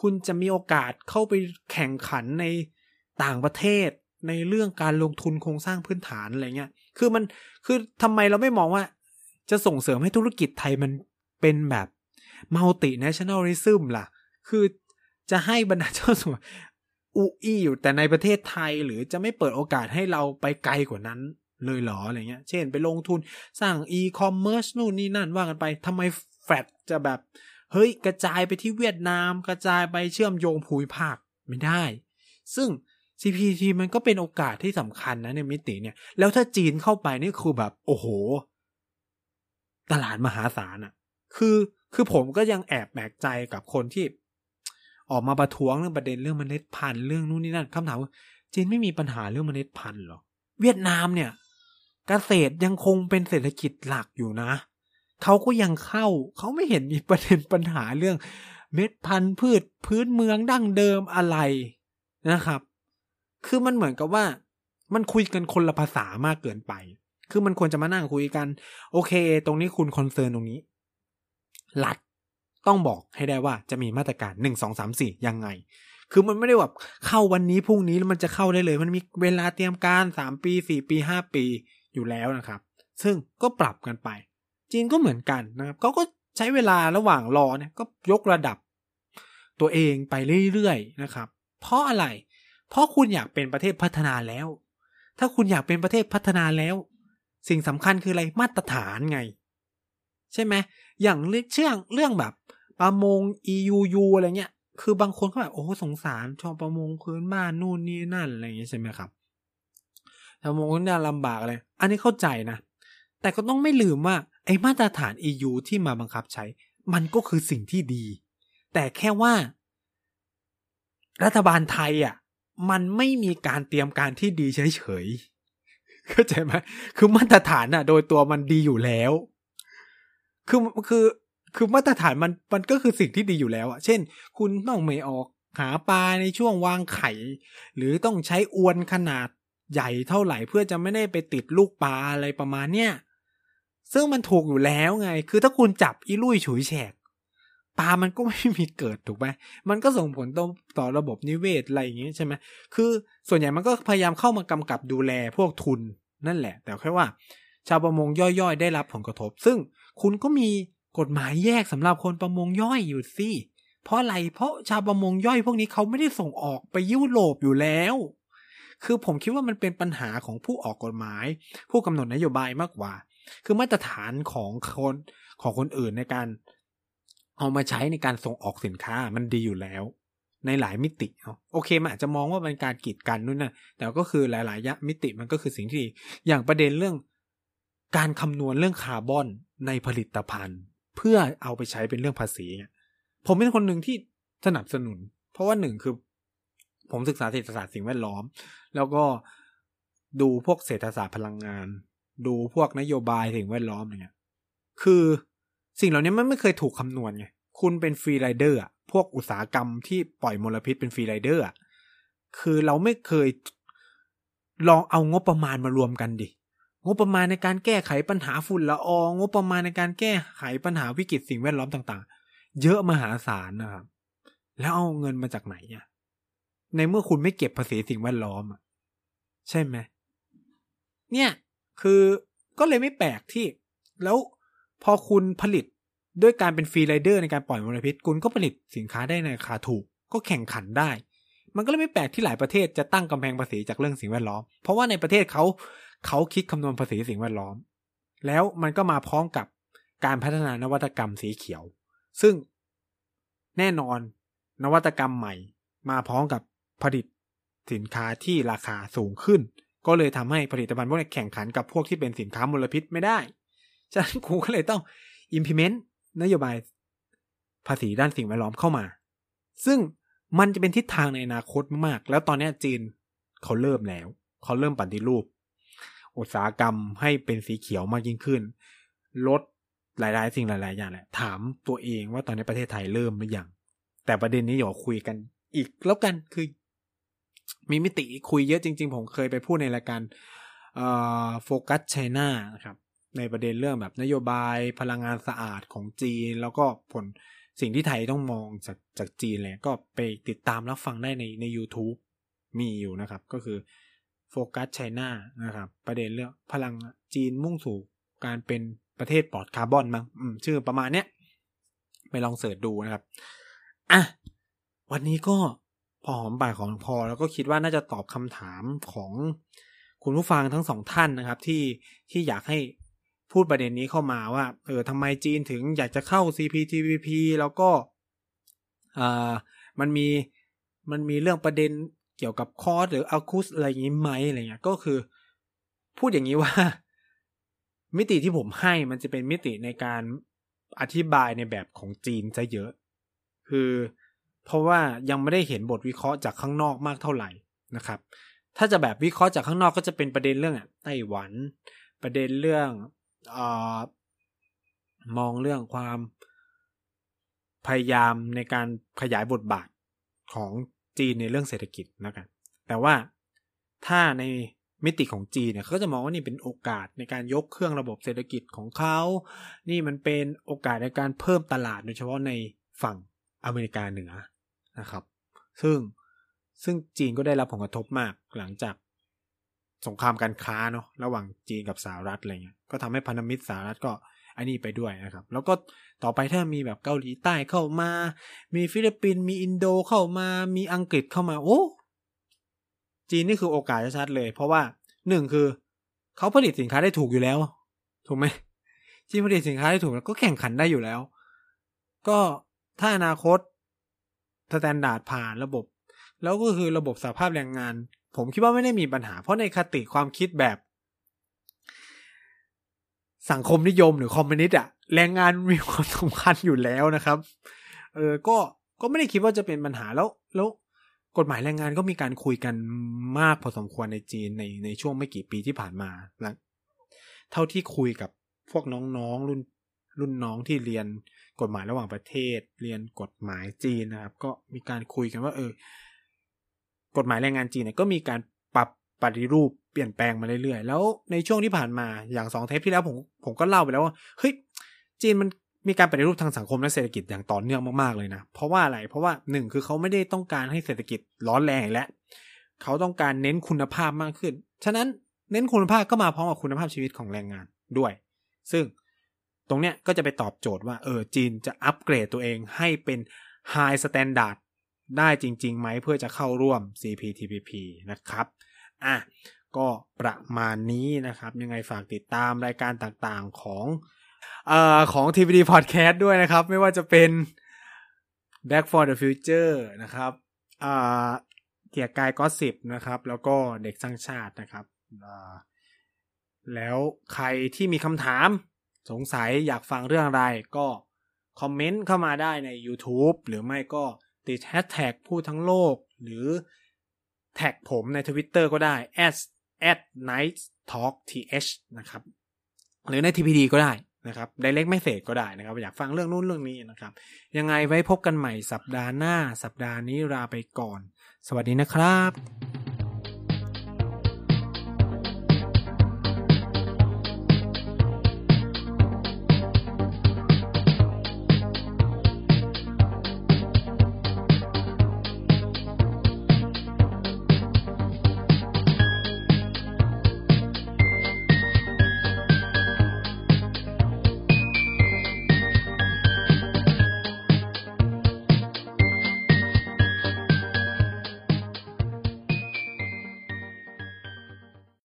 คุณจะมีโอกาสเข้าไปแข่งขันในต่างประเทศในเรื่องการลงทุนโครงสร้างพื้นฐานอะไรเงี้ย คือมัน คือทำไมเราไม่มองว่า จะส่งเสริมให้ธุรกิจไทยมันเป็นแบบ multinationalism ล่ะ คือจะให้บรรดาเจ้าสัวอู้อี้อยู่แต่ในประเทศไทยหรือจะไม่เปิดโอกาสให้เราไปไกลกว่านั้น เลยเหรออะไรเงี้ย เช่นไปลงทุนสร้างอีคอมเมิร์ซนู่นนี่นั่นว่ากันไปทำไมแฟดจะแบบ เฮ้ย กระจายไปที่เวียดนาม กระจายไปเชื่อมโยงภูมิภาคไม่ได้ ซึ่ง CPT มันก็เป็นโอกาสที่สำคัญนะในมิติเนี่ย แล้วถ้าจีนเข้าไปนี่คือแบบ โอ้โห ตลาดมหาศาลอะคือคือผมก็ยังแอบแปลกใจกับคนที่ ออกมาประท้วงเรื่องประเด็นเรื่องเมล็ดพันธุ์เรื่องนู่นนี่นั่นคำถามว่าจีนไม่มีปัญหาเรื่องเมล็ดพันธุ์หรอเวียดนามเนี่ย เกษตรยังคงเป็นเศรษฐกิจหลักอยู่นะ เขาก็ยังเข้า เขาไม่เห็นมีประเด็นปัญหาเรื่อง เม็ดพันธุ์พืชพื้นเมืองดั้งเดิมอะไรนะครับ คือมันเหมือนกับว่า มันคุยกันคนละภาษามากเกินไป คือมันควรจะมานั่งคุยกัน โอเค ตรงนี้คุณคอนเซิร์นตรงนี้ รัฐต้องบอกให้ได้ว่าจะมีมาตรการหนึ่งสองสามสี่ยังไง คือมันไม่ได้แบบเข้าวันนี้พรุ่งนี้แล้วมันจะเข้าได้เลย มันมีเวลาเตรียมการสามปีสี่ปีห้าปี อยู่แล้วนะครับ ซึ่งก็ปรับกันไป จีนก็เหมือนกันนะครับเขาก็ใช้เวลาระหว่างรอเนี่ยก็ยกระดับ ตัวเองไปเรื่อยๆนะครับ เพราะอะไร เพราะคุณอยากเป็นประเทศพัฒนาแล้ว ถ้าคุณอยากเป็นประเทศพัฒนาแล้ว สิ่งสำคัญคืออะไรมาตรฐานไง ใช่ไหมอย่างเชื่องเรื่องแบบประมง EUU อะไรเงี้ย คือบางคนก็แบบโอ้สงสารชอบประมงพื้นบ้านนู่นนี่นั่นอะไรอย่างเงี้ยใช่ไหมครับ ประมงนี่ลำบากเลยอันนี้เข้าใจนะ แต่ก็ต้องไม่ลืมว่าไอ้มาตรฐาน EU ที่มาบังคับใช้ มันก็คือสิ่งที่ดี แต่แค่ว่า รัฐบาลไทยอะ มันไม่มีการเตรียมการที่ดีเฉยๆเข้าใจไหมคือมาตรฐานอะ โดยตัวมันดีอยู่แล้ว คือคือคือมาตรฐานมันมันก็คือสิ่งที่ดีอยู่แล้วอะเช่น คุณต้องไม่ออกหาปลาในช่วงวางไข่ หรือต้องใช้อวนขนาด ใหญ่เท่าไหร่เพื่อจะไม่ได้ไปติดลูกปลาอะไรประมาณเนี้ยซึ่งมันถูกอยู่แล้วไง คือถ้าคุณจับอีลุยฉุยแฉกปลามันก็ไม่มีเกิดถูกไหมมันก็ส่งผลต่อต่อระบบนิเวศอะไรอย่างเงี้ยใช่ไหมคือส่วนใหญ่มันก็พยายามเข้ามากำกับดูแลพวกทุนนั่นแหละ แต่แค่ว่า ชาวประมงย่อยๆ ได้รับผลกระทบ ซึ่งคุณก็มีกฎหมายแยกสำหรับคนประมงย่อยอยู่สิเพราะอะไรเพราะชาวประมงย่อยพวกนี้เขาไม่ได้ส่งออกไปยุโรปอยู่แล้ว คือผมคิดว่ามันเป็นปัญหาของผู้ออกกฎหมาย ผู้กำหนดนโยบายมากกว่า คือมาตรฐานของคนของคนอื่นในการ เอามาใช้ในการส่งออกสินค้ามันดีอยู่แล้ว ในหลายมิติเนาะโอเคมันอาจจะมองว่าเป็นการกีดกันนู่นนะแต่ก็คือหลายๆยะมิติมันก็คือสิ่งที่ดีอย่างประเด็นเรื่อง การคำนวณเรื่องคาร์บอนในผลิตภัณฑ์ เพื่อเอาไปใช้เป็นเรื่องภาษีผมเป็นคนหนึ่งที่สนับสนุน เพราะว่าหนึ่งคือ ผมศึกษาเศรษฐศาสตร์สิ่งแวดล้อม แล้วก็ดูพวกเศรษฐศาสตร์พลังงาน ดูพวกนโยบายสิ่งแวดล้อมเงี้ยคือสิ่งเหล่านี้มันไม่เคยถูกคำนวณไงคุณเป็น free rider พวกอุตสาหกรรมที่ปล่อยมลพิษเป็น free riderคือเราไม่เคยลองเอางบประมาณมารวมกันดิงบประมาณในการแก้ไขปัญหาฝุ่นละอองงบประมาณในการแก้ไขปัญหาวิกฤตสิ่งแวดล้อมต่าง ๆ เยอะมหาศาลนะครับ แล้วเอาเงินมาจากไหนอะ ในเมื่อคุณไม่เก็บภาษีสิ่งแวดล้อมใช่ไหมเนี่ยคือก็เลยไม่แปลกที่ แล้วพอคุณผลิตด้วยการเป็น free rider ในการปล่อยมลพิษ คุณก็ผลิตสินค้าได้ในราคาถูก ก็แข่งขันได้ มันก็เลยไม่แปลกที่หลายประเทศจะตั้งกำแพงภาษีจากเรื่องสิ่งแวดล้อม เพราะว่าในประเทศเขาเขาคิดคำนวณภาษีสิ่งแวดล้อม แล้วมันก็มาพร้อมกับการพัฒนานวัตกรรมสีเขียว ซึ่งแน่นอนนวัตกรรมใหม่ มาพร้อมกับ ผลิตสินค้าที่ราคาสูงขึ้น ก็เลยทำให้ผลิตภัณฑ์พวกนี้แข่งขันกับพวกที่เป็นสินค้ามลพิษไม่ได้ ฉะนั้นกูก็เลยต้อง implement นโยบายภาษีด้านสิ่งแวดล้อมเข้ามา ซึ่งมันจะเป็นทิศทางในอนาคตมาก แล้วตอนนี้จีนเขาเริ่มแล้ว เขาเริ่มปฏิรูป อุตสาหกรรมให้เป็นสีเขียวมากยิ่งขึ้น ลดหลายๆ สิ่งหลาย ๆ อย่างแหละ ถามตัวเองว่าตอนนี้ประเทศไทยเริ่มหรือยัง แต่ประเด็นนี้อย่าคุยกันอีกแล้วกันคือ มีมิติคุยเยอะจริง ๆ ผมเคยไปพูดในรายการFocus China นะครับในประเด็นเรื่องแบบนโยบายพลังงานสะอาดของจีน แล้วก็ผลสิ่งที่ไทยต้องมองจากจากจีนเลยก็ไปติดตามรับฟังได้ในใน u t u b e มีอยู่นะครับ ก็คือ Focus China นะครับ ประเด็นเรื่องพลังจีนมุ่งสู่การเป็นประเทศปลอดคาร์บอนมั้งชื่อประมาณเนี้ย ไปลอง search ดูนะครับ อะ วันนี้ก็ พอหอมปากหอมคอ แล้วก็คิดว่าน่าจะตอบคำถามของคุณผู้ฟังทั้งสองท่านนะครับ ที่ที่อยากให้พูดประเด็นนี้เข้ามาว่า เออทำไมจีนถึงอยากจะเข้า CPTPP แล้วก็อ่ามันมีมันมีเรื่องประเด็นเกี่ยวกับคอร์สหรืออัลคุสอะไรอย่างนี้ไหมอะไรเงี้ยก็คือ พูดอย่างนี้ว่า มิติที่ผมให้มันจะเป็นมิติในการอธิบายในแบบของจีนซะเยอะ คือ เพราะว่ายังไม่ได้เห็นบทวิเคราะห์จากข้างนอกมากเท่าไหร่นะครับ ถ้าจะแบบวิเคราะห์จากข้างนอกก็จะเป็นประเด็นเรื่องอะไต้หวัน ประเด็นเรื่องอมองเรื่องความพยายามในการขยายบทบาทของจีนในเรื่องเศรษฐกิจนะครับแต่ว่าถ้าในมิติของจีนเนี่ยเขาก็จะมองว่านี่เป็นโอกาสในการยกเครื่องระบบเศรษฐกิจของเขา นี่มันเป็นโอกาสในการเพิ่มตลาดโดยเฉพาะในฝั่งอเมริกาเหนือ นะครับ ซึ่งซึ่งจีนก็ได้รับผลกระทบมากหลังจากสงครามการค้าเนาะระหว่างจีนกับสหรัฐอะไรเงี้ยก็ทำให้พันธมิตรสหรัฐก็อันนี้ไปด้วยนะครับ แล้วก็ต่อไปถ้ามีแบบเกาหลีใต้เข้ามา มีฟิลิปปินส์มีอินโดเข้ามามีอังกฤษเข้ามาโอ้จีนนี่คือโอกาสชัดเลย เพราะว่าหนึ่งคือเขาผลิตสินค้าได้ถูกอยู่แล้ว ถูกไหมจีนผลิตสินค้าได้ถูกแล้วก็แข่งขันได้อยู่แล้ว ก็ถ้าอนาคต standard ผ่านระบบ แล้วก็คือระบบสภาพแรงงาน ผมคิดว่าไม่ได้มีปัญหา เพราะในคติความคิดแบบ สังคมนิยมหรือคอมมิวนิสต์อะแรงงานมีความสำคัญอยู่แล้วนะครับเออก็ก็ไม่ได้คิดว่าจะเป็นปัญหาแล้วแล้วกฎหมายแรงงานก็มีการคุยกันมากพอสมควรในจีนในในช่วงไม่กี่ปีที่ผ่านมาแล้วเท่าที่คุยกับพวกน้องๆรุ่น รุ่นน้องที่เรียนกฎหมายระหว่างประเทศ เรียนกฎหมายจีนนะครับ ก็มีการคุยกันว่า เออ กฎหมายแรงงานจีนเนี่ยก็มีการปรับปฏิรูปเปลี่ยนแปลงมาเรื่อยๆ แล้วในช่วงที่ผ่านมาอย่างสองเทปที่แล้วผมผมก็เล่าไปแล้วว่าเฮ้ยจีนมันมีการปฏิรูปทางสังคมและเศรษฐกิจอย่างต่อเนื่องมากๆเลยนะ เพราะว่าอะไร เพราะว่าหนึ่งคือเขาไม่ได้ต้องการให้เศรษฐกิจร้อนแรงและ เขาต้องการเน้นคุณภาพมากขึ้น ฉะนั้นเน้นคุณภาพก็มาพร้อมกับคุณภาพชีวิตของแรงงานด้วย ซึ่ง ตรงเนี้ยก็จะไปตอบโจทย์ว่าเออจีนจะอัปเกรดตัวเองให้เป็น High Standard ได้จริงๆไหมเพื่อจะเข้าร่วม CPTPP นะครับอะก็ประมาณนี้นะครับ ยังไงฝากติดตามรายการต่างๆของเอ่อของ TPD Podcast ด้วยนะครับ ไม่ว่าจะเป็น Back for the Future นะครับอ่าเกียร์กายก็สิบนะครับ แล้วก็เด็กสร้างชาตินะครับอ่าแล้วใครที่มีคำถาม สงสัยอยากฟังเรื่องอะไรก็คอมเมนต์เข้ามาได้ใน YouTube หรือไม่ก็ติดแฮชแท็กพูดทั้งโลก หรือแท็กผมใน Twitter ก็ได้ at at night talk th นะครับ หรือใน TPD ก็ได้นะครับ direct message ก็ได้นะครับ อยากฟังเรื่องนู้นเรื่องนี้นะครับ ยังไงไว้พบกันใหม่สัปดาห์หน้า สัปดาห์นี้ลาไปก่อน สวัสดีนะครับ